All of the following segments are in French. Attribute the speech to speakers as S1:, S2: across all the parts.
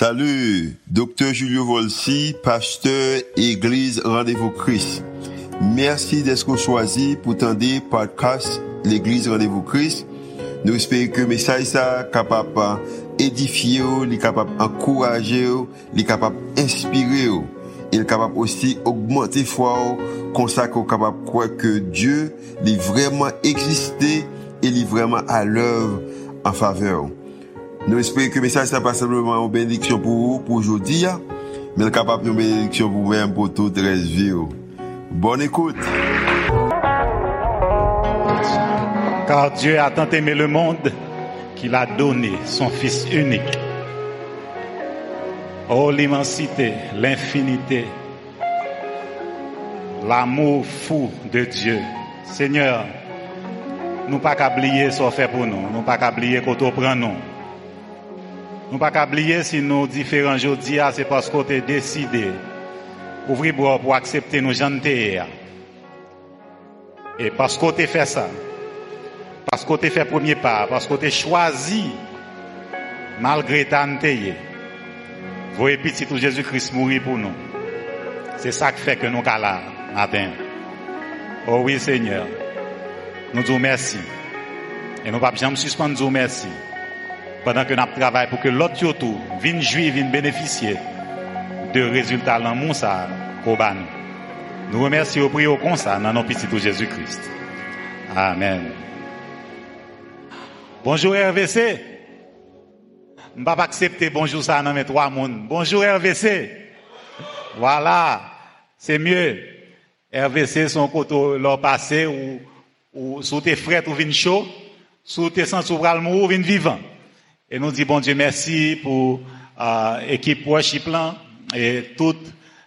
S1: Salut, docteur Julio Volsi, pasteur Église Rendez-vous Christ. Merci d'être choisi pour tendre podcast l'Église Rendez-vous Christ. Nous espérons que le message est capable d'édifier, capable d'encourager, capable d'inspirer. Il capable aussi d'augmenter foi, comme ça qu'on croire que Dieu est vraiment existé et est vraiment à l'œuvre en faveur. Nous espérons que le message n'est pas simplement une bénédiction pour vous, pour aujourd'hui, mais capable une bénédiction pour vous-même, pour toute la vie. Bonne écoute.
S2: Car Dieu a tant aimé le monde qu'il a donné son Fils unique. Oh, l'immensité, l'infinité, l'amour fou de Dieu. Seigneur, nous pas qu'à oublier ce fait pour nous, nous pas qu'à oublier qu'on prend nous. Nous pas oublier si nous différents aujourd'hui, c'est parce qu'on a décidé ouvrir bois pour accepter nos gens Et parce qu'on a fait ça, parce qu'on a fait premier pas, parce qu'on a choisi, malgré ta voyez petit tout Jésus-Christ mourir pour nous. C'est ça qui fait que nous sommes là, matin. Oh oui, Seigneur. Nous disons merci. Et nous ne pouvons jamais suspendre nous merci pendant que nous travaillons pour que l'autre autour vienne jouir, vienne bénéficier de résultats dans mon ça Nous remercions au prier comme ça dans nos petits de Jésus-Christ. Amen. Bonjour RVC. Je ne vais pas accepter bonjour ça dans mes trois mondes. Bonjour RVC. Voilà. C'est mieux. RVC son côté leur passé ou, ou sous tes frères ou vin chaud, sous tes sens ou mourir ou vivant. Et nous disons, bon Dieu, merci pour l'équipe euh, worship et tout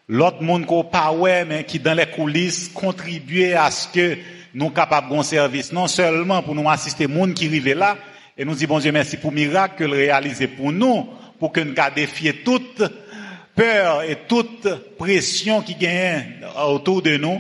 S2: l'autre monde qu'on pas mais qui dans les coulisses contribuer à ce que nous capables de service, non seulement pour nous assister monde qui arrive là, et nous disons, bon Dieu, merci pour le miracle que le réaliser pour nous, pour que nous défier toute peur et toute pression qui gagne autour de nous,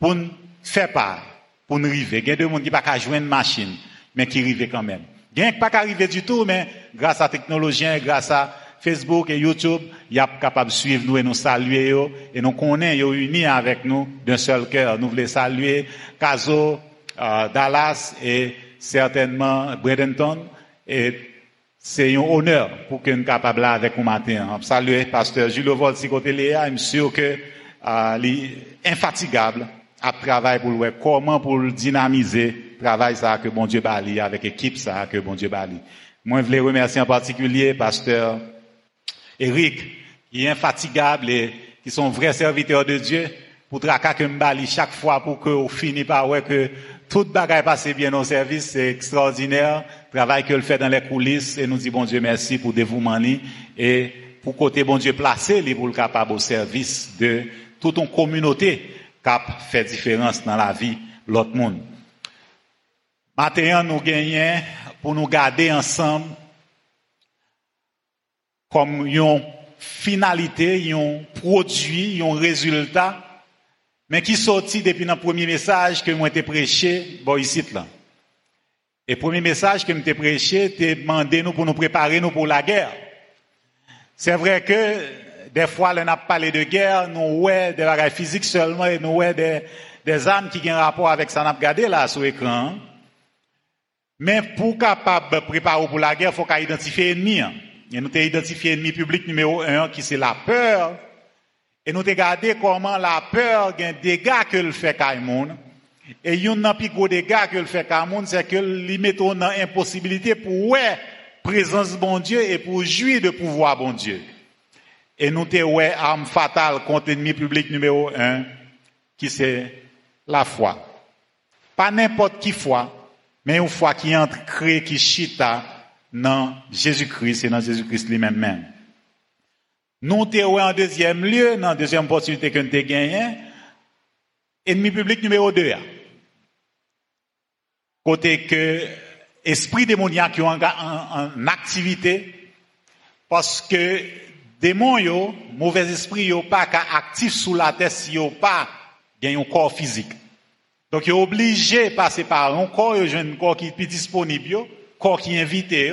S2: pour nous faire part, pour nous arriver. Il y a des gens qui ne pas jouer une machine, mais qui arrivent quand même. Il n'y pas qu'arriver du tout, mais grâce à la technologie, grâce à Facebook et YouTube, y a capable de suivre nous et nous saluer et nous connaître, unis avec nous d'un seul cœur. Nous voulons saluer Caso, euh, Dallas et certainement Bradenton et c'est un honneur pour que nous capables là avec nous matin. Saluer pasteur Julio Vol côté je suis sûr que euh, infatigable à travailler pour le comment pour dynamiser? Travail ça que bon Dieu bali, avec l'équipe ça que bon Dieu bali. Moi, je voulais remercier en particulier pasteur Eric, qui est infatigable et qui sont vrais serviteurs de Dieu, pour traquer que chaque fois pour que finisse par ouais que tout bagaille passe bien au service, c'est extraordinaire. Travail que le fait dans les coulisses et nous dit bon Dieu merci pour dévouement et pour côté bon Dieu placé pour le capable au service de toute une communauté qui fait différence dans la vie l'autre monde. Maintenant, nous gagnons pour nous garder ensemble comme une finalité, un produit, un résultat, mais qui sortit depuis le premier message que moi été prêché, bon, ici, là. Et le premier message que j'ai prêché, c'était demander nous pour nous préparer nous pour la guerre. C'est vrai que, des fois, on a parlé de guerre, nous ouais des bagages physiques seulement, et nous ouais des, des armes qui ont un rapport avec ça, on a regardé là, sur l'écran. Mais pour capable préparer pour la guerre, il faut qu'on identifie l'ennemi. Hein. Et nous avons identifié l'ennemi public numéro un, qui c'est la peur. Et nous avons regardé comment la peur a des dégâts que le fait monde. Et un plus gros dégâts que le fait monde, c'est que lui met en impossibilité pour ouais présence bon Dieu et pour jouir de pouvoir bon Dieu. Et nous avons ouais arme fatale contre l'ennemi public numéro un, qui c'est la foi. Pas n'importe qui foi, mais une fois qu'il entre, créé, qui chita dans Jésus-Christ et dans Jésus-Christ lui-même même. Nous avons en deuxième lieu, dans la deuxième opportunité que nous avons gagné, ennemi public numéro 2. Côté que esprit démoniaque qui en, activité, parce que démons, yo, mauvais esprit, yo pas actif sous la tête si yo pas un corps physique. Donc, il est obligé de passer par un corps, un corps qui est disponible, un corps qui est invité,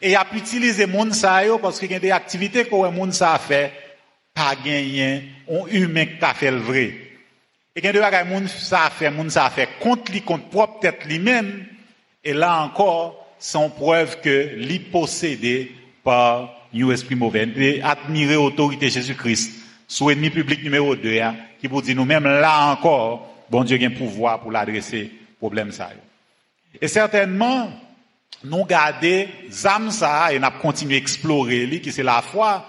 S2: Et il a utilisé moun sa yo parce qu'il y a des activités que moun sa a fait, pas gagné, on humain qui a fait le vrai. Et quand des moun sa a fait, moun sa a fait contre lui, contre propre tête lui-même, et là encore, sont preuve que lui possédé par un esprit mauvais. Et admirer l'autorité Jésus-Christ, sous ennemi public numéro 2, qui vous dit nous-mêmes là encore, bon Dieu a un pouvoir pour l'adresser, problème ça. Et certainement, nous garder zam ça et nous continuer à explorer qui c'est la foi.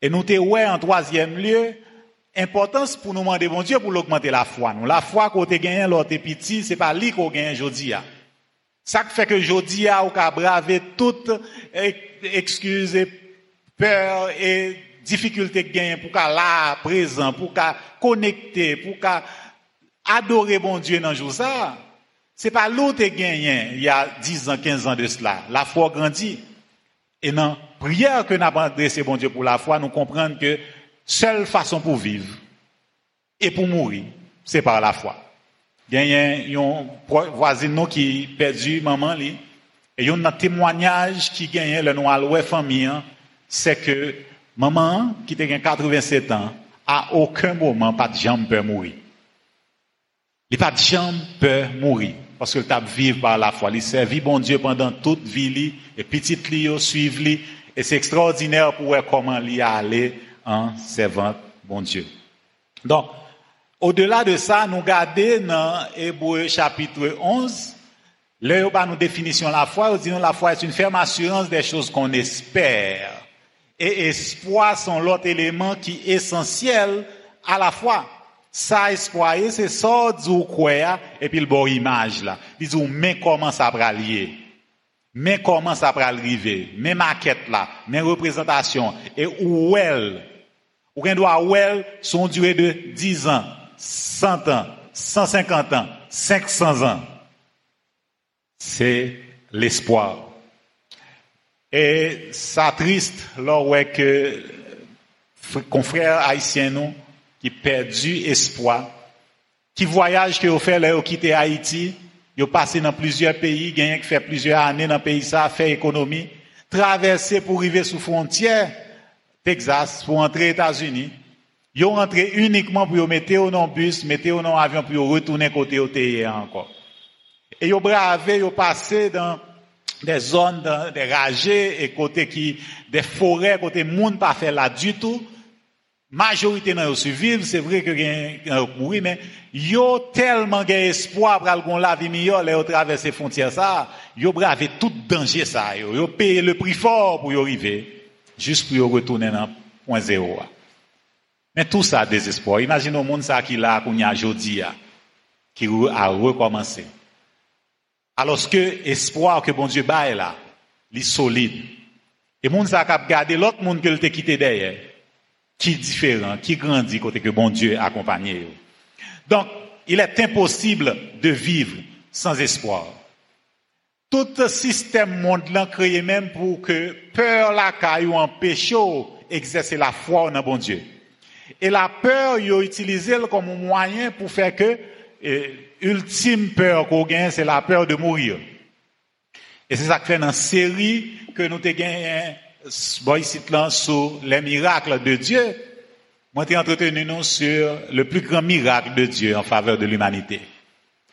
S2: Et nous te ouais en troisième lieu importance pour nous demander bon Dieu pour l'augmenter la foi nous. La foi qu'on te gagné l'autre petit c'est pas lui qu'on gagne aujourd'hui ça fait que aujourd'hui a ou ka toute excuse peur et difficulté que pour qu'à là présent pour qu'à connecter pour qu'à adorer bon Dieu dans jour ça c'est pas l'autre qui gagné il y a 10 ans, 15 ans de cela. La foi grandit. Et dans prière que nous avons adressé, bon Dieu, pour la foi, nous comprenons que seule façon pour vivre et pour mourir, c'est par la foi. A un voisin qui perdu maman li, et il y a un témoignage qui gagne le noir ouais famille, hein. c'est que maman qui a 87 ans, à aucun moment pas de jambe peut mourir. Il pas de jambe peut mourir parce que t'a vivre par la foi. Il servit bon Dieu pendant toute vie et petit li suivre lui et c'est extraordinaire pour voir comment il a allé en servant bon Dieu. Donc au-delà de ça, nous gardons dans Hébreu chapitre 11 Là, pas nous définition la foi, nous disons la foi est une ferme assurance des choses qu'on espère. Et espoir sont l'autre élément qui est essentiel à la foi. Ça, espoir, c'est ça quoi, et puis le bon image là. Disons, mais comment ça va lier? Mais comment ça va arriver? Mais maquette là, mais représentation, et où elle? Ou qu'on doit où elle, son durée de 10 ans, 100 ans, 150 ans, 500 ans. C'est l'espoir. Et ça triste, lors que, confrères haïtiens nous, qui perdu espoir, qui voyage que vous fait là, quitté Haïti, vous passé dans plusieurs pays, gagné qui fait plusieurs années dans le pays ça, fait économie, traverser pour arriver sous frontière Texas pour entrer aux États-Unis. Ils rentré uniquement pour mettre au non bus, mettre au non avion pour retourner côté au encore. Et ils bravé, ils passé dans des zones des ragés et côté qui des forêts côté monde pas fait là du tout majorité nan yo survivre, c'est vrai que gen mourir mais yo tellement gen espoir gon la vie meilleure au traverser frontière ça, yo bravé tout danger ça yo, yo payer le prix fort pour y arriver juste pour y retourner dans point zéro. Mais tout ça désespoir. Imaginez au monde ça qui là qu'on a jodi qui a recommencé. Alors que espoir que bon Dieu baille là, li solide. Et monde ça a gardé l'autre monde que le quitté derrière qui est différent, qui grandit côté que bon Dieu accompagné. Donc, il est impossible de vivre sans espoir. Tout système monde créé même pour que peur la caille ou empêche exercer la foi en bon Dieu. Et la peur, il utilisé comme moyen pour faire que l'ultime peur qu'on gagne, c'est la peur de mourir. Et c'est ça que fait dans la série que nous avons gagné bon, ici, sur les miracles de Dieu, moi, j'ai entretenu nous sur le plus grand miracle de Dieu en faveur de l'humanité,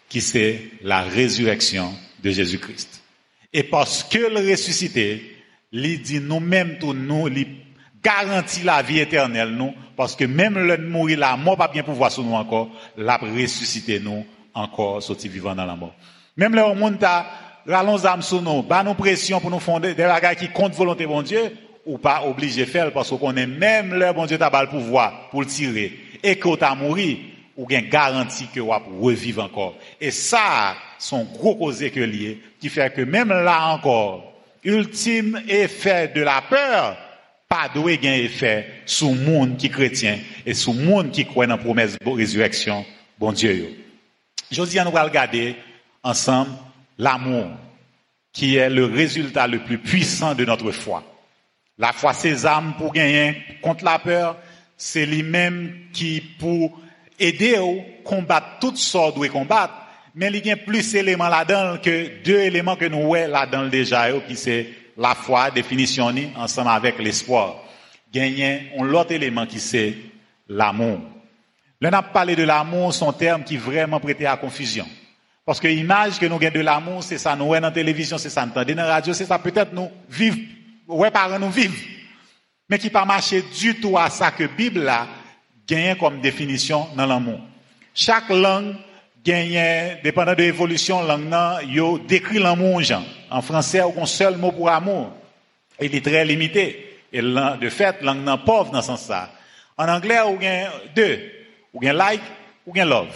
S2: qui c'est la résurrection de Jésus-Christ. Et parce que le ressuscité, il dit nous-mêmes, tout nous, il garantit la vie éternelle, nous, parce que même le mourir la mort pas bien pouvoir sur nous encore, l'a ressuscité nous encore, sorti vivant dans la mort. Même le monde rallons âmes sur nous, bas nous pression pour nous fonder des bagages qui comptent volonté bon Dieu, ou pas obligé de faire parce qu'on est même le bon Dieu t'a le pouvoir pour le tirer et que t'as mouru, ou bien garantie que va revivre encore. Et ça, son gros lié, qui fait que même là encore, ultime effet de la peur, pas doué gain effet sur le monde qui chrétien et sur le monde qui croit dans la promesse de résurrection, bon Dieu. Dis, nous regarder ensemble l'amour, qui est le résultat le plus puissant de notre foi. La foi, c'est âmes pour gagner contre la peur, c'est lui-même qui, pour aider à combattre toutes sortes de combattre, mais il y a plus d'éléments là-dedans que deux éléments que nous voyons là-dedans déjà, qui c'est la foi, définition ni, ensemble avec l'espoir. Gagner un l'autre élément qui c'est l'amour. Là, on a parlé de l'amour, son terme qui vraiment prêté à confusion. Parce que l'image que nous gagnons de l'amour, c'est ça, nous voyons dans la télévision, c'est ça, nous entendons dans la radio, c'est ça, peut-être nous vivons, ouais, par nous vivons. Mais qui pas marché du tout à ça que Bible a gagne comme définition dans l'amour. Chaque langue gagne, dépendant de l'évolution, langue nan, yo décrit l'amour, gens. En français, on a un seul mot pour amour. Il est très limité. Et de fait, langue nan pauvre dans ce sens-là. En anglais, on a deux. Ou bien like, ou bien love.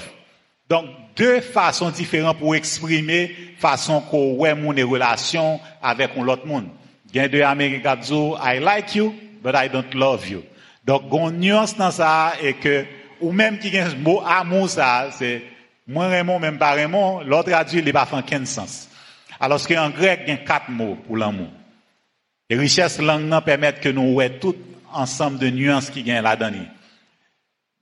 S2: Donc, deux façons différentes pour exprimer façon qu'on ouais mon relation avec l'autre monde. Il y a deux Américains qui I like you, but I don't love you. Donc, une nuance dans ça est que, ou même qui un mot amour ça, c'est, moi Raymond, même pas Raymond, l'autre traduit, il pas fait aucun sens. Alors qu'en grec, il y a quatre mots pour l'amour. Les richesses langues permettent que nous ouais tout ensemble de nuances qui gagnent là-dedans.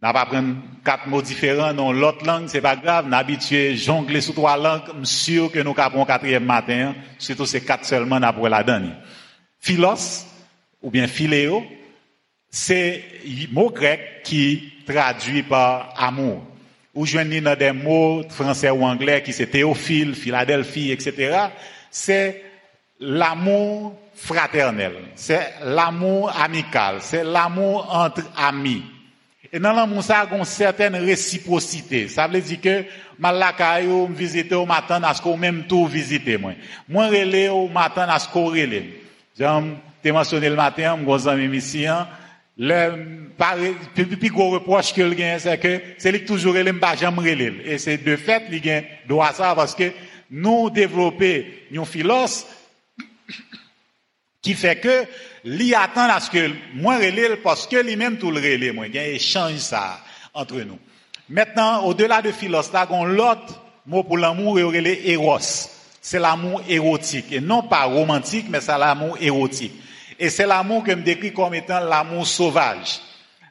S2: N'a pas prendre quatre mots différents dans l'autre langue, c'est pas grave. N'a habitué jongler sous trois langues, sûr que nous capons quatrième matin, surtout ces quatre seulement après la dernière. Philos, ou bien philéo, c'est mot grec qui traduit par amour. Ou je viens dans des mots français ou anglais qui c'est théophile, Philadelphie, etc. C'est l'amour fraternel. C'est l'amour amical. C'est l'amour entre amis. Et dans l'amour, ça a une certaine réciprocité. Ça veut dire que, malaka yo visite au matin à ce qu'on même tout visiter moi. Moi relé au matin à ce qu'on relé. J'aime te mentionné le matin, mon ami ici, hein, le plus gros reproche que le gain c'est que c'est lui toujours jamais. Et c'est de fait il gain doit ça parce que nous développer une philosophe qui fait que li attend à ce que moi relève parce que lui-même tout le relève il y a échange ça entre nous. Maintenant au-delà de philos là on l'autre mot pour l'amour est eros c'est l'amour érotique. Et non pas romantique mais c'est l'amour érotique. Et c'est l'amour que me décrit comme étant l'amour sauvage.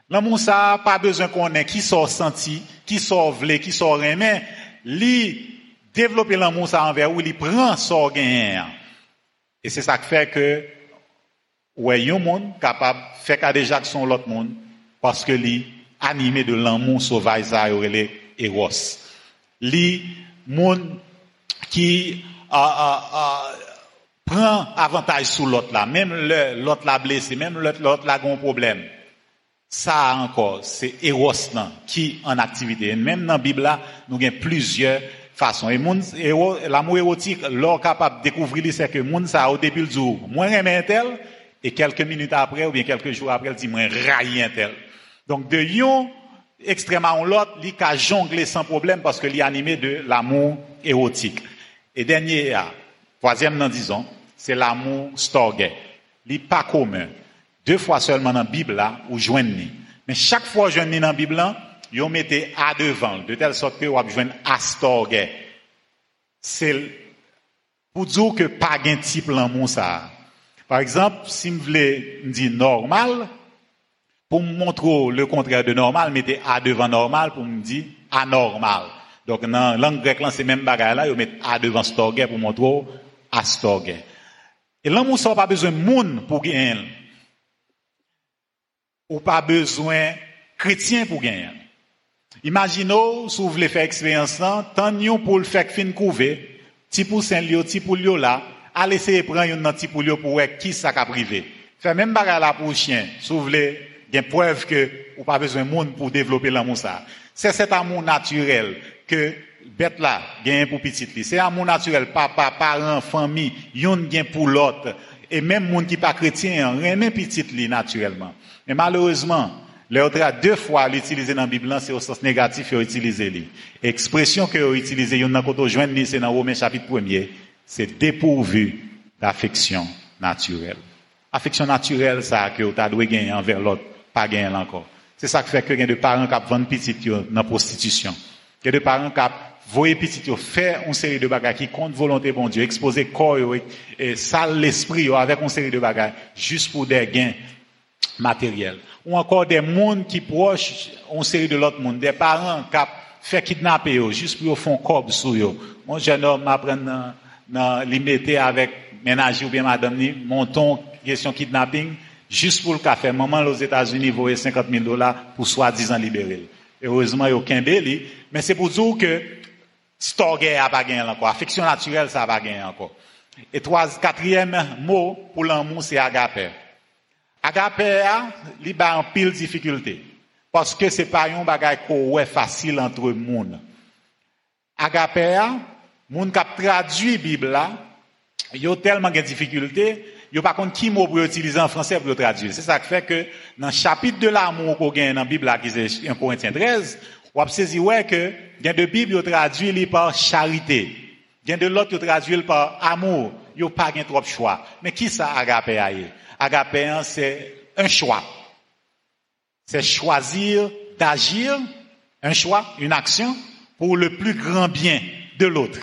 S2: L'amour ça pas besoin qu'on ait qui soit senti qui soit vlé qui soit aimé. Li développer l'amour ça envers où il prend son gain. Et c'est ça qui fait que ouais yon monde capable faire qu'à déjà son l'autre monde parce que li animé de l'amour sauvage ça les eros. Li monde qui prend avantage sur l'autre là même l'autre la blessé même l'autre là a un problème ça encore c'est eros qui en activité et même dans la Bible là nous avons plusieurs façons et l'amour érotique l'or capable de découvrir c'est que monde ça au début du jour. Moi un tel et quelques minutes après, ou bien quelques jours après, elle dit, moi, un tel. Donc, de yon, extrêmement l'autre, il a jonglé sans problème parce que est animé de l'amour érotique. Et dernier, ah, troisième, disons, c'est l'amour storge. Il pas commun. Deux fois seulement dans la Bible, là, ou joignez. Mais chaque fois joignez dans la Bible, là, vous mettez à devant, de telle sorte que vous avez à storge. C'est pour dire que pas un type l'amour ça. Par exemple, si je voulais dire normal, pour me montrer le contraire de normal, mettez A devant normal pour me dire anormal. Donc, dans la langue grecque, c'est même bagaille là, vous mettez A devant storge pour montrer astorge. Et l'amour, ça pas besoin de monde pour gagner. Ou pas besoin chrétien pour gagner. Imaginez, si vous voulez faire expérience là, tant pour le faire fin couver, petit pour Saint-Lio, petit pour Lio là, essayer de prendre un petit pour pour voir qui ça a privé. Fait même bagarre là pour chien. Si vous il a une preuve que vous pas besoin de monde pour développer l'amour ça. C'est cet amour naturel que bête là gagne pour petit li. C'est amour naturel, papa, parents, famille, yon gagne pour l'autre. Et même monde qui pas chrétien, remet petit li naturellement. Mais malheureusement, L'autre deux fois l'utiliser dans la Bible, c'est au sens négatif, il utilisé Expression que a utilisé, il y a une c'est dans Romains chapitre 1er c'est dépourvu d'affection naturelle. Affection naturelle, ça, que tu as dû envers l'autre, pas gagner encore. C'est ça qui fait que y des parents qui vendent petit dans la prostitution. Il y des parents qui voient petit faire une série de bagages qui compte volonté bon Dieu, exposer corps et sale l'esprit avec une série de bagages juste pour des gains matériels. Ou encore des mondes qui proches une série de l'autre monde, des parents qui fait kidnapper juste pour faire un corps sur eux. Mon jeune homme m'apprend dans, li avec ménage ou bien madame ni, monton, question kidnapping, juste pour le café. Maman aux États-Unis voyait 50 000 dollars pour soi-disant libérer. Heureusement, il y a aucun belli. Mais c'est pour dire que, storge a encore. Affection naturelle, ça va gagner encore. Et trois, quatrième mot pour l'amour, c'est agape. Agape, a en pile difficulté. Parce que c'est pas un bagage qu'on facile entre monde. Agape, moun kap traduit Bible là, yo tellement de difficultés, yo pas contre qui mot pour utiliser en français pour traduire? C'est ça qui fait que dans le chapitre de l'amour qu'on gagne dans la Bible là qui est 1 Corinthiens 13, on a saisi ouais que il a de Bible traduit par charité. Il a de l'autre yo traduit par amour. Yo pas gain trop choix. Mais qui ça agape aye? Agape c'est un choix. C'est choisir d'agir, un choix, une action pour le plus grand bien de l'autre.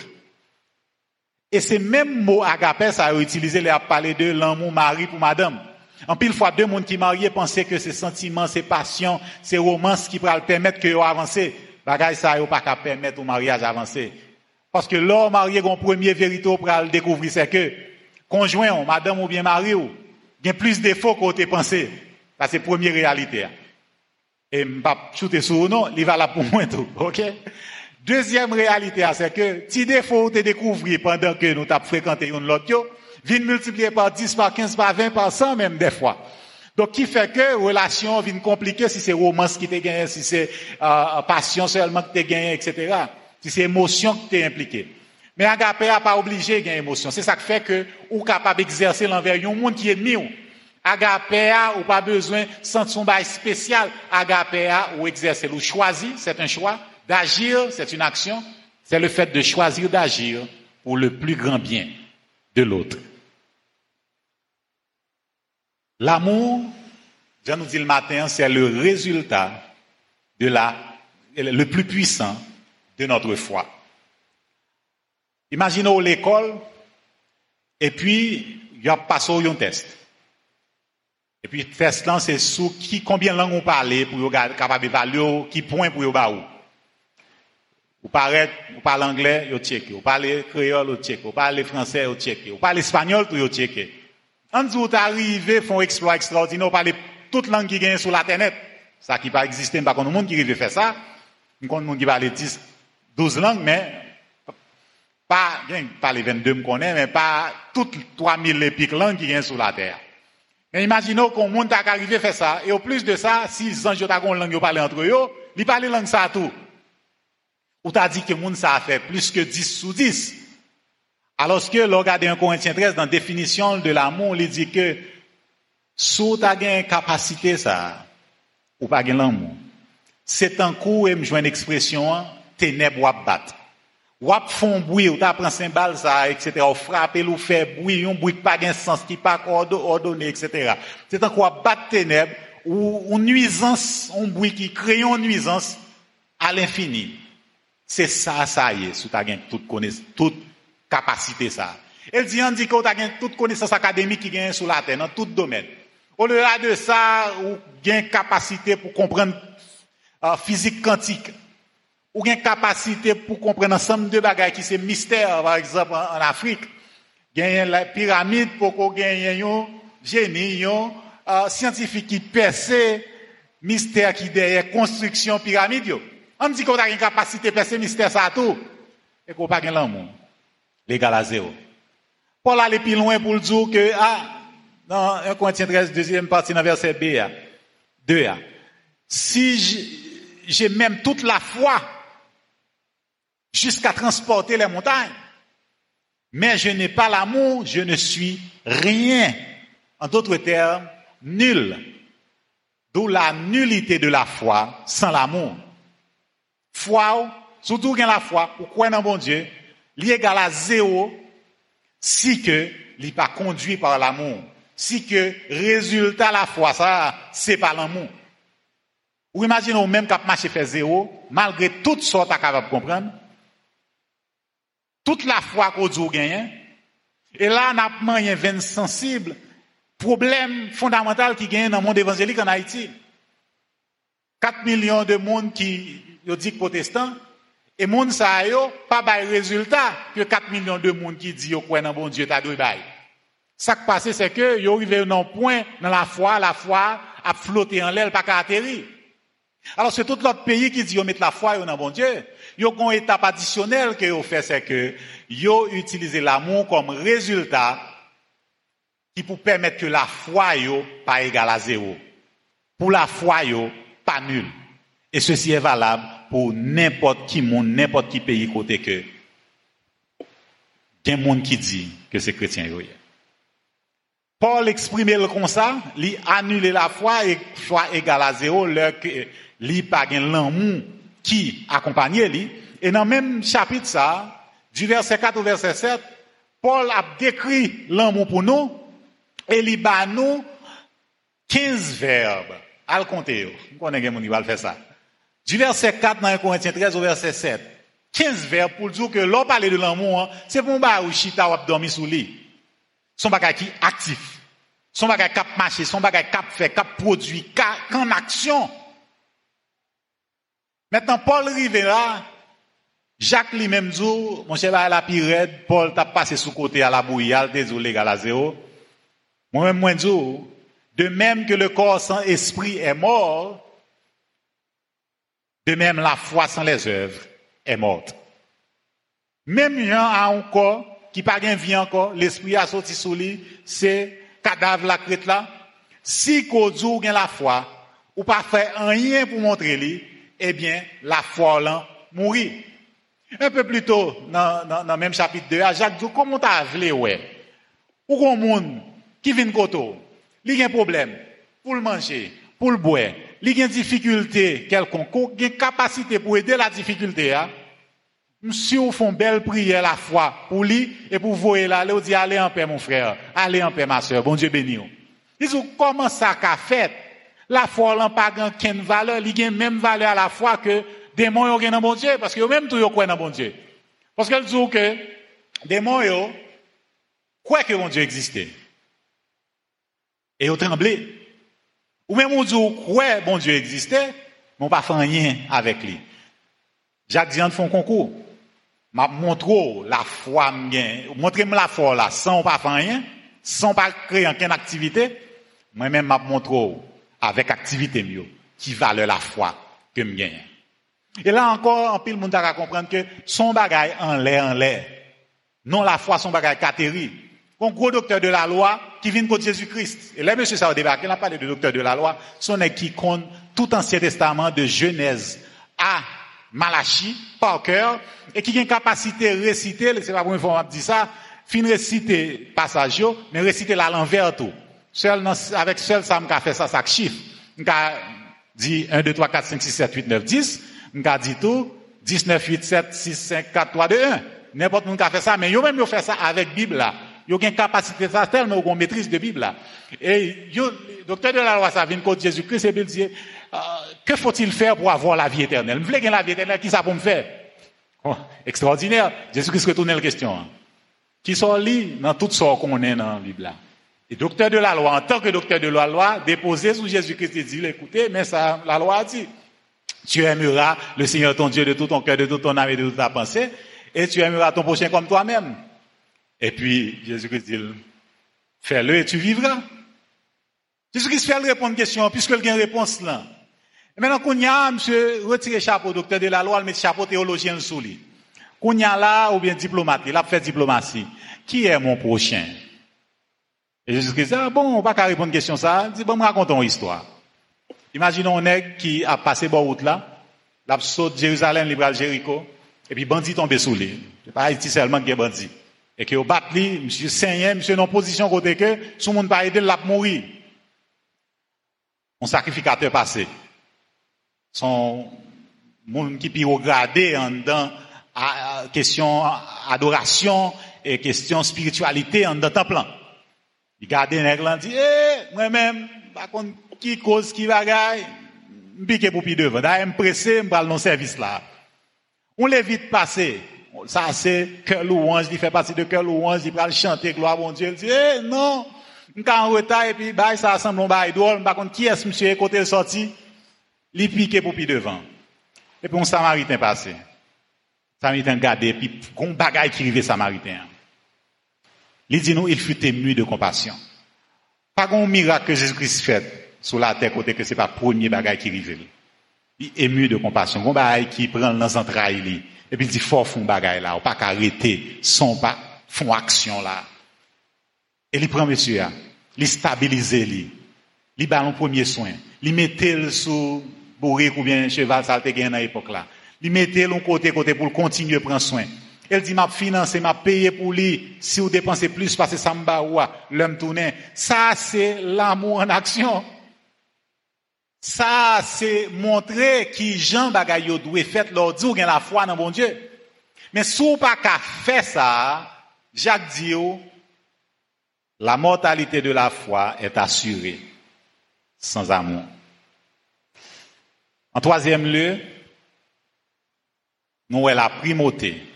S2: Et ces mêmes mots agapé, ça a utilisé, les a parlé de l'amour mari pour madame. En pile fois, deux mondes qui mariés pensaient que ces sentiments, ces passions, ces romances qui pourraient permettre que avancer. Bagay ça, yo pas qu'à permettre au mariage avancer. Parce que l'homme marié, un premier vérité pour le découvrir, c'est que, conjoint, madame ou bien mari, il y a plus de défauts qu'on te pensé. Ça, c'est première réalité. Et pas shooter sur non, il va là pour moi tout. OK? Deuxième réalité, c'est que, si défaut te découvrir pendant que nous t'avons fréquenté une l'autre, vient multiplier par 10, par 15, par 20, par 100 même des fois. Donc, qui fait que relation vient compliquée si c'est romance qui te gagné, si c'est euh, passion seulement qui te gagné, etc. Si c'est émotion qui t'est impliquée. Mais agapé a pas obligé de gagner émotion. C'est ça qui fait que ou capable d'exercer l'envers un monde qui est ennemi. Agapé a ou pas besoin de sentir son bail spécial. Agapé a ou exercer ou choisi, c'est un choix. D'agir, c'est une action. C'est le fait de choisir d'agir pour le plus grand bien de l'autre. L'amour, je nous dis le matin, c'est le résultat de la, le plus puissant de notre foi. Imaginons l'école, et puis, il y a passé un test. Et puis, test là, c'est sous qui, combien de langues on parle pour être qui point pour y Vous parlez, vous parlez anglais, vous checkez. Vous parlez créole, vous checkez. Vous parlez français, vous checkez. Vous parlez espagnol, vous checkez. En vous arrivez, font exploit extraordinaire, vous parlez toute langue qui gagne sur l'internet. Ça qui pas exister, pas qu'on monde qui arrive faire ça. On connaît monde qui parle 10, 12 langues, mais pas, pas les 22 me connaît, mais pas toutes 3000 épiques langues qui gagnent sur la terre. Mais imaginons qu'on monde qui arrivé faire ça, et au plus de ça, si les anges ont une langue, ils parlent entre eux, ils parlent langue ça tout. Ou t'as dit que monde ça a fait plus que 10 sous 10. Alors que, l'on regarde un Corinthien 13, dans la définition de l'amour, il dit que, tu as une capacité, ça, ou pas l'amour, c'est un coup, et me une expression, ténèbres ou battre. Ou font bruit, ou t'as pris un cymbale, ça, etc., ou frapper, ou faire bruit, un bruit pas de sens, qui pas ordonné, etc. C'est un coup battre ténèbres, ou une nuisance, un bruit qui crée une nuisance à l'infini. C'est ça, ça y est, si tu as toute toute capacité ça. Elle dit, on dit que tu as toute connaissance académique qui gagne sur la terre, dans tout domaine. Au-delà de ça, ou gain capacité pour comprendre euh, physique quantique. Ou gain capacité pour comprendre ensemble de bagages qui c'est mystère, par exemple, en, Afrique. Gagne la pyramide pour qu'on gagne un génie, un euh, scientifique qui percé mystère qui derrière construction pyramide. On dit qu'on a une capacité de percer mystère ça tout. Et qu'on pas gagne l'amour. L'égal à zéro. Paul allait plus loin pour le dire que, ah, dans 1 Corinthiens 13, deuxième partie, dans verset B, 2, si j'ai même toute la foi jusqu'à transporter les montagnes, mais je n'ai pas l'amour, je ne suis rien. En d'autres termes, nul. D'où la nullité de la foi sans l'amour. Foi, surtout la foi, pour croire dans bon Dieu, l'égal à zéro si que n'est pas conduit par l'amour. Si que résultat la foi, ça, c'est pas l'amour. Ou imaginez même qu'à marché fait zéro, malgré toutes sortes à capable comprendre, toute la foi qu'on dit gagne, et là, on a un veine sensible, problème fondamental qui gagne dans le monde évangélique en Haïti. 4 millions de monde qui, dit protestants, et moun sa yo, pas de résultat que 4 millions de monde qui dit yo quoi dans bon Dieu ta deux bail. Ça qui passe, c'est que, yo arrivé dans point, dans la foi, la foi a flotté en l'air, pas qu'à atterrir. Alors, c'est tout l'autre pays qui dit, yo mettre la foi, yo dans bon Dieu. Yo, une étape additionnelle que yo fait, c'est que, yo utilisé l'amour comme résultat, qui pour permettre que la foi, yo, pas égale à zéro. Pour la foi, yo, pas nul. Et ceci est valable pour n'importe qui monde, n'importe qui pays côté que, il a monde qui dit que c'est chrétien. Paul exprimait le comme ça, il annulé la foi et foi égale à zéro, li pas l'amour qui accompagnait lui. Et dans le même chapitre ça, du verset 4 au verset 7, Paul a décrit l'amour pour nous, et il bat nous 15 verbes. Le compter, on connaît qui va faire ça. Du verset 4 dans 1 Corinthiens 13 au verset 7. 15 verbes pour dire que l'on parle de l'amour, hein, c'est pour bah ou chita ou dormir sous lit. Son bagage qui actif. Son bagage cap marché, son bagage cap fait, cap produit, cap en action. Maintenant, Paul rive là, Jacques lui-même dit, mon cher, la pirate, Paul t'a passé sous côté à la bouillie, désolé, à la zéro. Moi-même, moi, de même que le corps sans esprit est mort, de même la foi sans les œuvres est morte. Même gens a un corps qui pas bien vie encore, l'esprit a sorti sous lui, c'est cadavre la crête là. Si kodou gen la foi, ou pas fait rien pour montrer lui, eh bien, la foi là mourit. Un peu plus tôt, dans, dans, même chapitre 2, Jacques dit, comment t'as vu, ouais? Ou qu'on monde qui vient koto, il a un problème pour le manger, pour le boire, a une difficulté quelconque, une capacité pour aider la difficulté, hein? Monsieur, vous font belle prière la foi pour lui et pour vous là, allez, dit, allez en paix, mon frère, allez en paix, ma soeur, bon Dieu béni. Ils disent, comment ça qu'a fait? La foi n'a pas de valeur, il a même valeur à la fois que démons ont dans bon Dieu, parce que même tout yo croient bon Dieu. Parce qu'elle dit que démons yo croient que bon Dieu existait. Et ils tremblé. Ou même on dit croient bon Dieu existait, mais on pas fait rien avec lui. Jacques Diane font concours. M'a montre la foi montrez-moi la foi là sans pas faire rien, sans pas créer aucune activité. Moi-même m'a montre avec activité mieux qui valent la foi que me gagne. Et là encore, en pile, monde à comprendre que son bagage en l'air, en l'air. Non la foi, son bagage cathérie. Un gros docteur de la loi qui vient contre Jésus-Christ. Et là, monsieur, ça va débarquer, il a parlé docteur de la loi, son est qui compte tout Ancien Testament de Genèse à Malachi, par cœur, et qui a une capacité de réciter, c'est pas la première fois qu'on dit ça, fin réciter passage, mais réciter la l'envers tout. Seul, avec seul, ça m'a fait ça, ça chiffre. M'a dit 1, 2, 3, 4, 5, 6, 7, 8, 9, 10. M'a dit tout, 10, 9, 8, 7, 6, 5, 4, 3, 2, 1. N'importe qui a fait ça, mais yo même yo fait ça avec Bible là. Yo une capacité ça tellement une maîtrise de Bible là. Et yo, docteur de la loi, ça vient contre Jésus-Christ et il dit, euh, que faut-il faire pour avoir la vie éternelle? Je voulais la vie éternelle, qui ça pour me faire? Oh, extraordinaire. Jésus-Christ retourne la question. Hein. Qui sont là dans tout ce qu'on est dans la Bible là? Et docteur de la loi, en tant que docteur de la loi, déposé sous Jésus-Christ et dit, écoutez, mais la loi a dit, tu aimeras le Seigneur ton Dieu de tout ton cœur, de toute ton âme et de toute ta pensée, et tu aimeras ton prochain comme toi-même. Et puis, Jésus-Christ dit, fais-le et tu vivras. Jésus-Christ fait répondre à une question, puisque il y a une réponse là. Et maintenant, qu'on y a, monsieur, retirez chapeau, docteur de la loi, le met chapeau théologien sous lui. Qu'on y a là, ou bien diplomate, il a fait diplomatie. Qui est mon prochain? Et Jésus-Christ dit, ah bon, on va pas répondre à une question ça. Il dit, bon, racontons une histoire. Imaginons un nègre qui a passé par route là, l'a saute Jérusalem, libre Jéricho, et puis bandit tombé sous lui. C'est pas Haïti seulement qui est bandit. Et que au bat monsieur saignait, monsieur en position côté que, tout le monde pas aider, l'a mourir. Mon sacrificateur passé. Son monde qui peut regarder en dedans, à, question adoration et question spiritualité en dedans temple. Il garde un aigle, dit, eh, moi-même, par contre, qui cause, qui bagaille, m'pique pour pi devant. D'ailleurs, m'pressé, m'pral non service là. On les vite passer. Ça, c'est cœur louange, il fait partie de cœur louange, il le chanter gloire à mon Dieu. Il dit, eh, non, m'ka en retard, et puis, bah, ça ressemble à un bail drôle, par contre, qui est-ce monsieur, côté le sorti? Il pique pour pi devant. Et puis, un samaritain passé. Samaritain gardé, puis, un bagaille qui arrive samaritain. Il dit nous, il fut ému de compassion. Pas un miracle que Jésus-Christ fait sur la terre côté que c'est pas premier bagage qui arrive. Il est ému de compassion. Un bagage qui prend dans entrailles et puis il dit fort font bagage là, ou pas qu'arrêter son pas font action là. Et il prend monsieur il stabilise lui. Il ballon premier soin. Il mettait sous bourrique ou bien cheval ça te dans l'époque là. Il mettait l'on côté côté pour continuer à prendre soin. Elle dit, m'a financé, m'a payé pour lui. Si vous dépensez plus, parce que ça me l'homme tourné. Ça, c'est l'amour en action. Ça, c'est montrer qui Jean bagay yo fait leur ou la foi dans bon Dieu. Mais si vous pas qu'à faire ça, Jacques dit, la mortalité de la foi est assurée sans amour. En troisième lieu, nous avons la primauté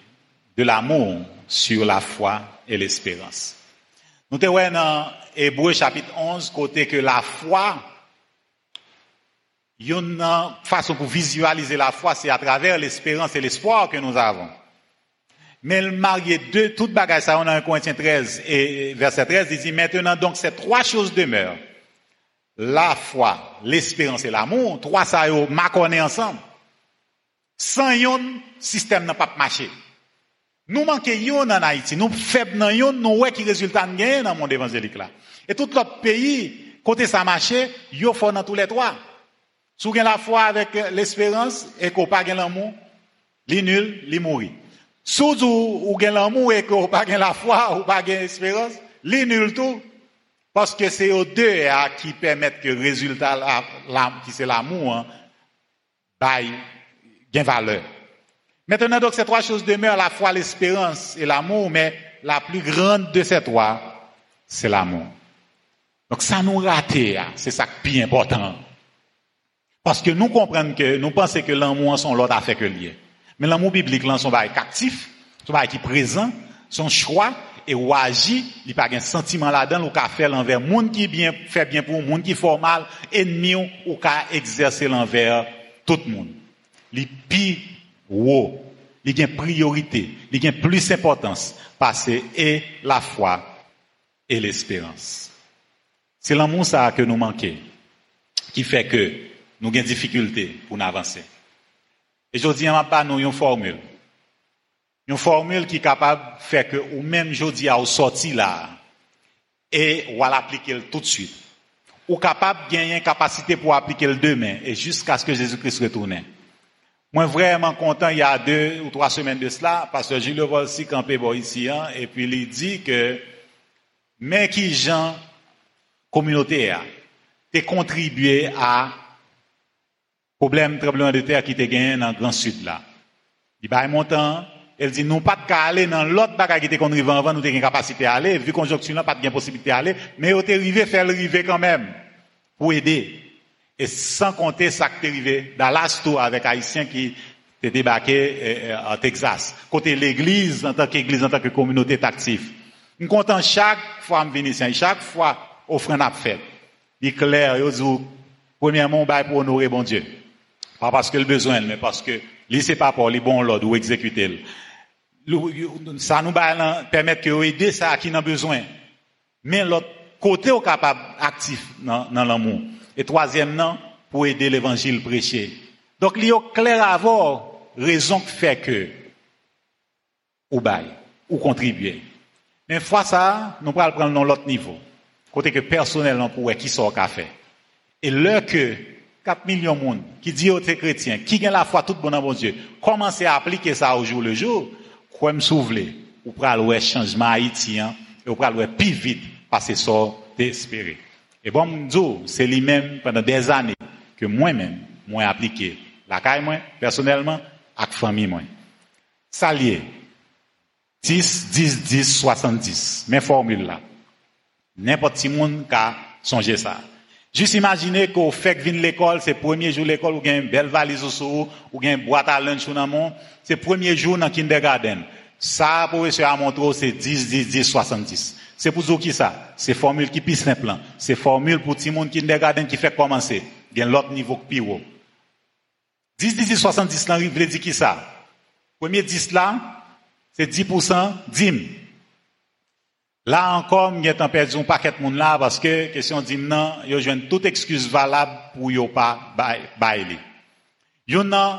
S2: de l'amour sur la foi et l'espérance. Nous te dans Hébreu chapitre 11, côté que la foi, une façon pour visualiser la foi, c'est à travers l'espérance et l'espoir que nous avons. Mais le marié de toute bagage, ça, on a un Corinthiens 13 et verset 13, il dit, maintenant donc ces trois choses demeurent. La foi, l'espérance et l'amour, trois ça, ils m'accorder ensemble. Sans yon, système n'a pas marché. Nous manquons yon en Haïti, nous faibles dans yon, nous ouais qui résultat dans le monde évangélique là. Et tout l'autre pays, côté ça marche, yo fort dans tous les trois. Si vous la foi avec l'espérance et qu'on pas l'amour, li nul, li mourir. Si vous avez l'amour et qu'on pas la foi ou pas l'espérance, li nul tout. Parce que c'est aux deux hein, qui permettent que le résultat, qui c'est l'amour, hein, bail, gain valeur. Maintenant, donc, ces trois choses demeurent, la foi, l'espérance et l'amour, mais la plus grande de ces trois, c'est l'amour. Donc, ça nous rate, c'est ça qui est important. Parce que nous comprenons que, nous pensons que l'amour, son l'autre affaire que lié. Mais l'amour biblique, là, son bail actif, son bail qui présent, son choix, et ou agit, il pas un sentiment là-dedans, ou qu'a fait l'envers monde qui bien, fait bien pour monde qui fait mal, ennemi, ou qu'a exercer l'envers tout le monde. Les wow, il y a priorité, il y a plus d'importance parce et la foi et l'espérance. C'est l'amour ça que nous manquons, qui fait que nous avons des difficultés pour avancer. Et je dis, pas nous une formule. Une formule qui est capable de faire que, ou même je dis, à sorti là, et ou à l'appliquer tout de suite. Ou capable de gagner une capacité pour appliquer demain, et jusqu'à ce que Jésus-Christ retourne. Moi, vraiment content, il y a deux ou trois semaines de cela, parce que Gilles Volsi campé ici, hein, et puis il dit que, mais qui gens communautaire, t'es contribué à problème tremblement de terre qui te gagné dans le Grand Sud là. Il va montant, elle dit, nous pas de aller dans l'autre bagage qui était qu'on avant, nous avons une capacité à aller, vu conjoncture là, pas de possibilité à aller, mais on est arrivé faire le river quand même, pour aider. Et sans compter ça qui est arrivé Dallas tout avec Haïtiens qui étaient débarqués euh, euh, en Texas. Côté l'église, en tant qu'église, en tant que communauté active. Nous comptons chaque fois venir chaque fois offrande à fait. Il est clair, il dit, premièrement, on pour honorer bon Dieu. Pas parce que le besoin, mais parce que, c'est pas pour les bons l'ordre ou exécuter. Ça nous permet que aider ça qui n'a besoin. Mais l'autre côté est capable actif dans, l'amour. Et troisièmement, pour aider l'évangile prêché. Donc, il y a clair à avoir raison qui fait que, ou bail, ou contribuer. Mais fois ça, nous pourrons prendre dans l'autre niveau. Côté que personnellement, pour qui sort café. Et là que 4 millions de monde qui dit aux chrétiens, qui gagne la foi tout bon dans bon Dieu, commencez à appliquer ça au jour le jour, quoi me souvenir, ou pral le changement haïtien, et ou pral le plus vite, parce que ça d'espérer. Et bon, c'est lui-même pendant des années que moi-même, moi appliqué la caille moi, personnellement, avec famille moi. Salier. 10, 10, 10, 70. Mes formules là. N'importe qui monde qui a songé ça. Juste imaginez qu'au fait que l'école, c'est premier jour l'école, ou une belle valise au sous, ou une boîte à lunch ou dans c'est premier jour dans kindergarten. Ça, pour essayer à montrer, c'est 10, 10, 10, 70. C'est pour vous qui ça? C'est formule qui plus simple. C'est formule pour tout le monde kindergarten qui fait commencer. Il y a l'autre niveau qui haut. 10, 10, 70 là, il veut dire qui ça? Premier 10 là, c'est 10% d'hymne. Là encore, il y a un perdu un paquet de monde là parce que question dit non, yo joine toute excuse valable pour yo pas bailler. Yo non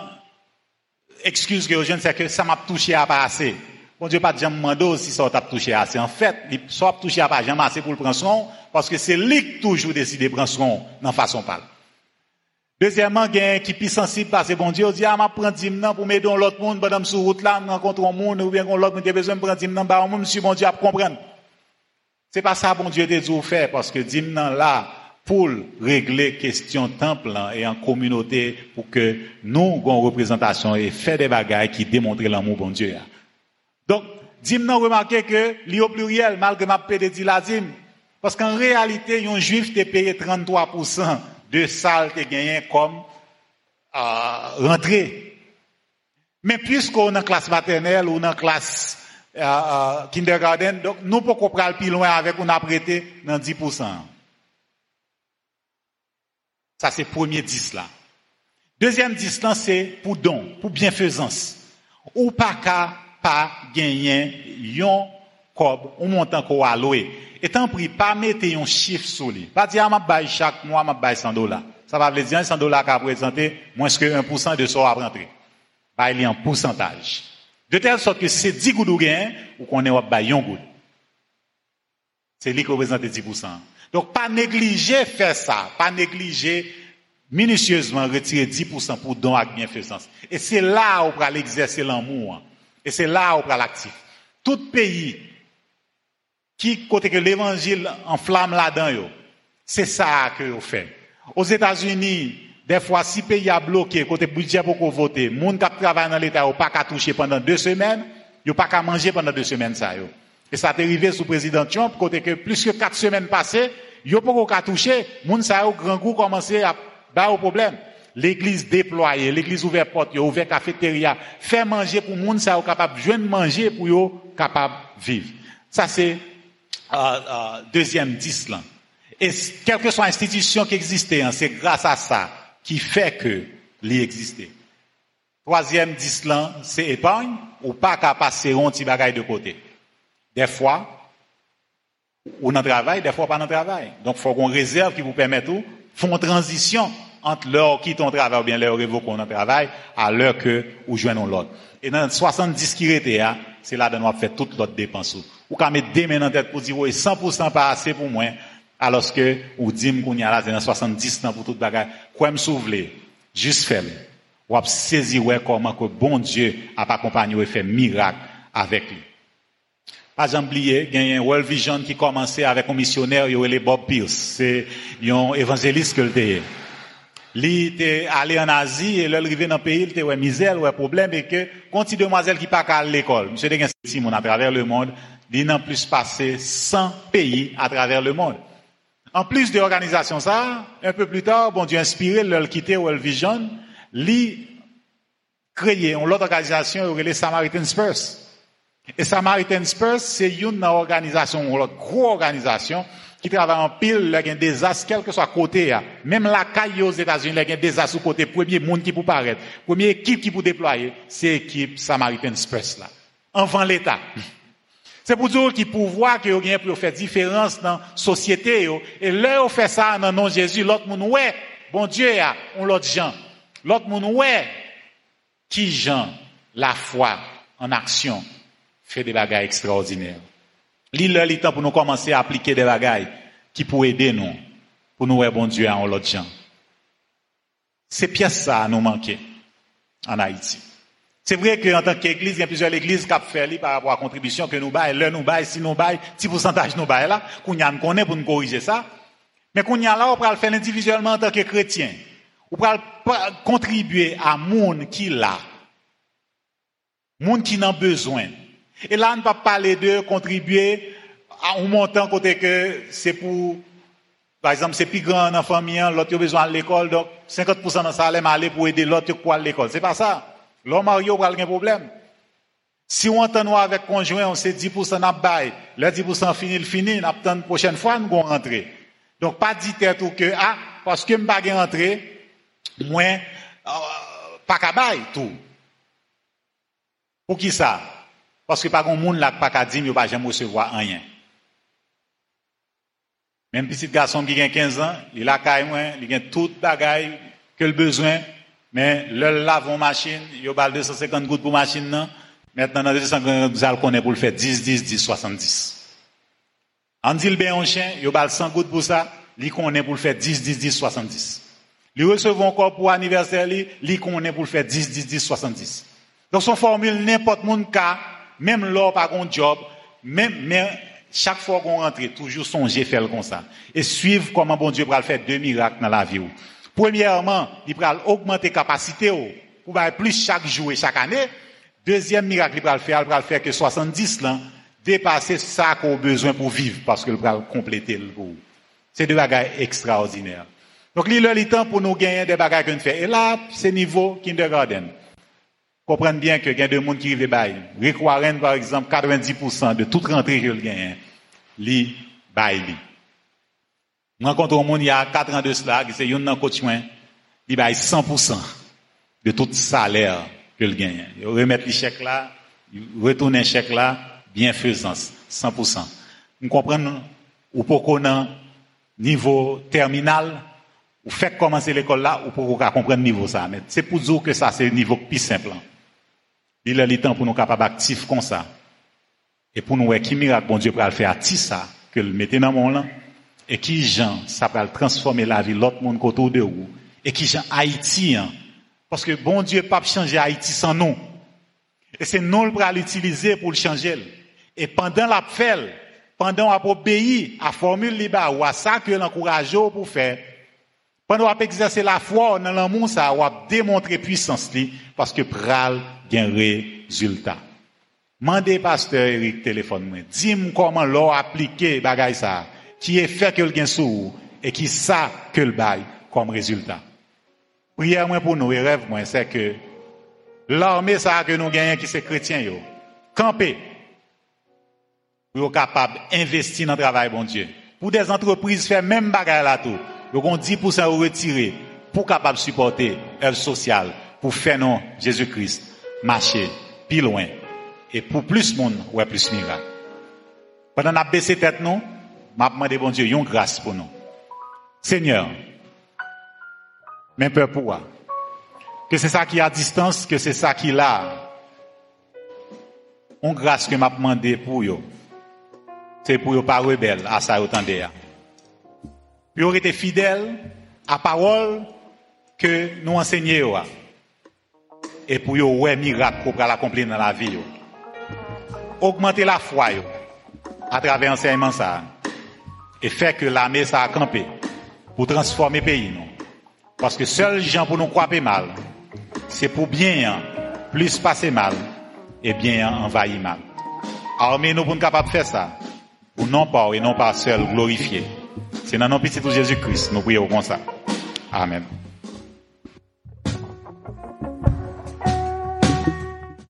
S2: excuse que yo joine c'est que ça m'a touché à pas assez. Bon Dieu pas jamais demandé si ça t'a touché assez. En fait, ça touché à pas jamais assez pour le prendre son parce que c'est lui qui toujours décide de prendre son dans façon parle. Deuxièmement, un qui est sensible parce que bon Dieu dit, ah, m'a prendre dimnan pour m'aider l'autre monde, pendant sur route là, rencontre un monde, ou bien l'autre monde besoin de prendre dimnan, bah, moi, monsieur bon Dieu, à comprendre. C'est pas ça, bon Dieu, de faire, parce que dimnan là, pour régler question temple et en communauté, pour que nous, une représentation et faire des bagailles qui démontrent l'amour, bon Dieu. Donc, dimnan remarquez que, li au pluriel, malgré ma paix de la parce qu'en réalité, un juif t'est payé 33% de salles qui gagné comme euh, rentrée. Mais puisqu'on est en classe maternelle ou en classe euh, kindergarten, donc nous pouvons pas plus loin avec on a prêté dans 10%. Ça c'est premier 10 là. Deuxième 10 là c'est pour don, pour bienfaisance. Ou pas qu'à pas gagner yon cob ou montant qu'on a loué. Étant pris, pas mettre un chiffre sur lui. Pas dire, ah, ma chaque mois, ma baille 100 dollars. Ça va veut dire 100 dollars qui a présenté moins que 1% de ce à rentrer. Il y a un pourcentage. De telle sorte que c'est 10 gouttes ou gain, qu'on est bail un goutte. C'est lui qui représente 10%. Donc, pas négliger faire ça. Pas négliger minutieusement retirer 10% pour don avec bienfaisance. Et c'est là où on va l'exercer l'amour. Et c'est là où on va l'actif. Tout pays qui côté que l'évangile enflamme là-dedans C'est ça que vous fait. Aux États-Unis, des fois, si le pays a bloqué, côté budget pour voter, monde qui travaille dans l'État, n'a pas qu'à toucher pendant deux semaines, n'a pas qu'à manger pendant deux semaines, ça, yo. Et ça est arrivé sous président Trump, côté que plus que quatre semaines passées, a pas qu'à toucher, monde ça, au grand coup, commencé à, bah, au problème. L'église déployée, l'église ouverte porte, ouvert cafétéria, fait manger pour monde ça, capable de manger pour yo, capable vivre. Ça, c'est euh, deuxième dix là. Et quelle que soit l'institution qui existait, hein, c'est grâce à ça qui fait que l'existait. Troisième dix là, c'est épargne, ou pas qu'à passer un petit bagage de côté. Des fois, ou dans le travail, des fois pas dans le travail. Donc, il faut qu'on réserve qui vous permette tout, font transition entre l'heure qui ton travail ou bien l'heure révoquons notre travail à l'heure que ou joignons l'autre. Et dans 70 qui était, hein, c'est là que nous avons fait toute l'autre dépense. Ou quand met deux mains dans tête pour dire, oui, 100% pas assez pour moi, alors que, ou dit qu'on y a dans 70 ans pour toute bagarre. Quoi me? Juste faire. Ou saisir, ouais, comment que bon Dieu a accompagné et fait miracle avec lui. Pas oublier, il y a World Vision qui commençait avec un missionnaire, il y Bob Pierce. C'est un évangéliste que le Li était allé en Asie et là arrivé dans le pays, il était ouais misère, ouais problème et que quand demoiselle qui pas à l'école, monsieur de Simon à travers le monde, il n'a plus passé 100 pays à travers le monde. En plus de l'organisation ça, un peu plus tard, bon Dieu inspiré, leur quitter World Vision, lui créé une autre organisation, les Samaritan Spurs. Et Samaritan Spurs, c'est une organisation, une grosse organisation, qui travaille en pile, il y a des désastre, quel que soit côté, même la caille aux États-Unis, il y a des désastre côté, premier monde qui peut paraître, première équipe qui peut déployer, c'est l'équipe Samaritan Spurs là. Enfant l'État. C'est pour dire qu'il pouvoir que y pour différence dans la société. Et là, on fait ça dans le nom de Jésus. L'autre monde, ouais, bon Dieu, on l'autre gens. L'autre monde, ouais, qui gens, la foi en action, fait des bagages extraordinaires. L'île, le temps pour nous commencer à appliquer des bagages qui pourraient aider nous, pour nous, ouais, bon Dieu, en l'autre gens. C'est pièce ça à nous manquer en Haïti. C'est vrai qu'en tant qu'église, il y a plusieurs églises qui ont fait par rapport à la contribution que nous baillons, l'heure nous baillons, si nous baillons, petit pourcentage nous baillons là, qu'on y a pour nous corriger ça. Mais qu'on y a là, on peut le faire individuellement en tant que chrétien. On peut contribuer à monde qui l'a. Monde qui n'a besoin. Et là, on ne peut pas parler de contribuer à un montant côté que c'est pour, par exemple, c'est plus grand dans la famille, l'autre a besoin de l'école, donc 50% de ça allait aller pour aider l'autre à l'école. C'est pas ça. L'homme marié aura un problème. Si on entend avec conjoint, on sait 10% n'a bail. Le 10% fini, le fini, n'a la prochaine fois, nous allons rentrer. Donc, pas dit tout que, ah, parce que je pas rentrer, moins, euh, pas qu'à tout. Pour qui ça? Parce que pas grand monde là, pas qu'à dire, mais pas jamais recevoir rien. Même petit garçon qui a 15 ans, il a même, il a tout bagaille que le besoin, mais le lavon machine, il a 250 gouttes pour machine, non? Maintenant, dans 250 vous allez connaître pour le faire 10, 10, 10, 70. On dit le bien chien, il a 100 gouttes pour ça, il connaît pour le faire 10, 10, 10, 70. Il recevons encore pour anniversaire, il connaît pour le faire 10, 10, 10, 70. Donc son formule, n'importe monde cas, même l'or par un job, même, mais chaque fois qu'on rentre, toujours songer faire comme ça. Et suivre comment bon Dieu va faire deux miracles dans la vie. Premièrement, il va augmenter capacité pour plus chaque jour et chaque année. Deuxième miracle, il va faire, il va faire que 70 là, dépasser ça qu'on a besoin pour vivre, parce qu'il va compléter le goût. C'est des bagages extraordinaires. Donc, il est le temps pour nous gagner des bagages qu'on fait. Et là, c'est niveau kindergarten. Comprenez bien que il y a des gens qui vivent bail. Rick Warren, par exemple, 90% de toute rentrée qu'il gagne, li bail. Je rencontre un monde il y a 4 ans de cela, qui c'est un coach, il bail 100% de tout salaire qu'il gagne. Il remet les chèques là, il retourne un chèque là, bienfaisance, 100%. Nous comprenons, ou pour qu'on niveau terminal, ou fait commencer l'école là, ou pour qu'on comprenne niveau ça. Mais c'est pour dire que ça, c'est le niveau plus simple. Il est le temps pour nous capables actifs comme ça. Et pour nous qui miracle bon Dieu peut le faire ça, que le mettre dans mon là, et qui gens, ça peut transformer la vie l'autre monde autour de vous. Et qui gens Haïti, hein. parce que bon Dieu pas changer Haïti sans nous. Et c'est nous qui l'utiliser pour le changer. Et pendant la fait, pendant qu'on obéi à la formule libre, ou à ça que l'encourage pour faire, pendant qu'on exercer la foi dans l'amour, ça va démontrer puissance, parce que pral un résultat. Mandez pasteur Eric téléphone moi. Dis-moi comment l'on appliqué bagay ça, qui est fait que le gain sous et qui ça que le bail comme résultat. Prière moi pour nous et rêve moi c'est que l'armée ça que nous gagnons qui c'est chrétien yo. Camper pour capable d'investir dans le travail bon Dieu. Pour des entreprises faire même bagay là tout. Donc on 10% retirer pour capable supporter l'œuvre sociale pour faire non Jésus-Christ marcher plus loin. Et pour plus de monde, ouais, plus miracle. Pendant qu'on a baissé tête nous, m'a demandé bon Dieu, une grâce pour nous. Seigneur, même peur pour Que c'est ça qui est à distance, que c'est ça qui est là. Une grâce que m'a demandé pour vous. C'est pour vous pas rebelle à ça autant d'air. Puis vous été fidèle à parole que nous enseignons et pour yo ouais miracle pour l'accomplir dans la vie. Augmenter la foi à travers enseignement ça et faire que l'armée ça a campé pour transformer le pays non. Parce que seuls gens pour nous croire mal, c'est pour bien hein, plus passer mal et bien envahir mal. Armée nous pour capable de faire ça pour non pas et non pas seul glorifier. C'est dans nos petits Jésus-Christ nous prions comme ça. Amen.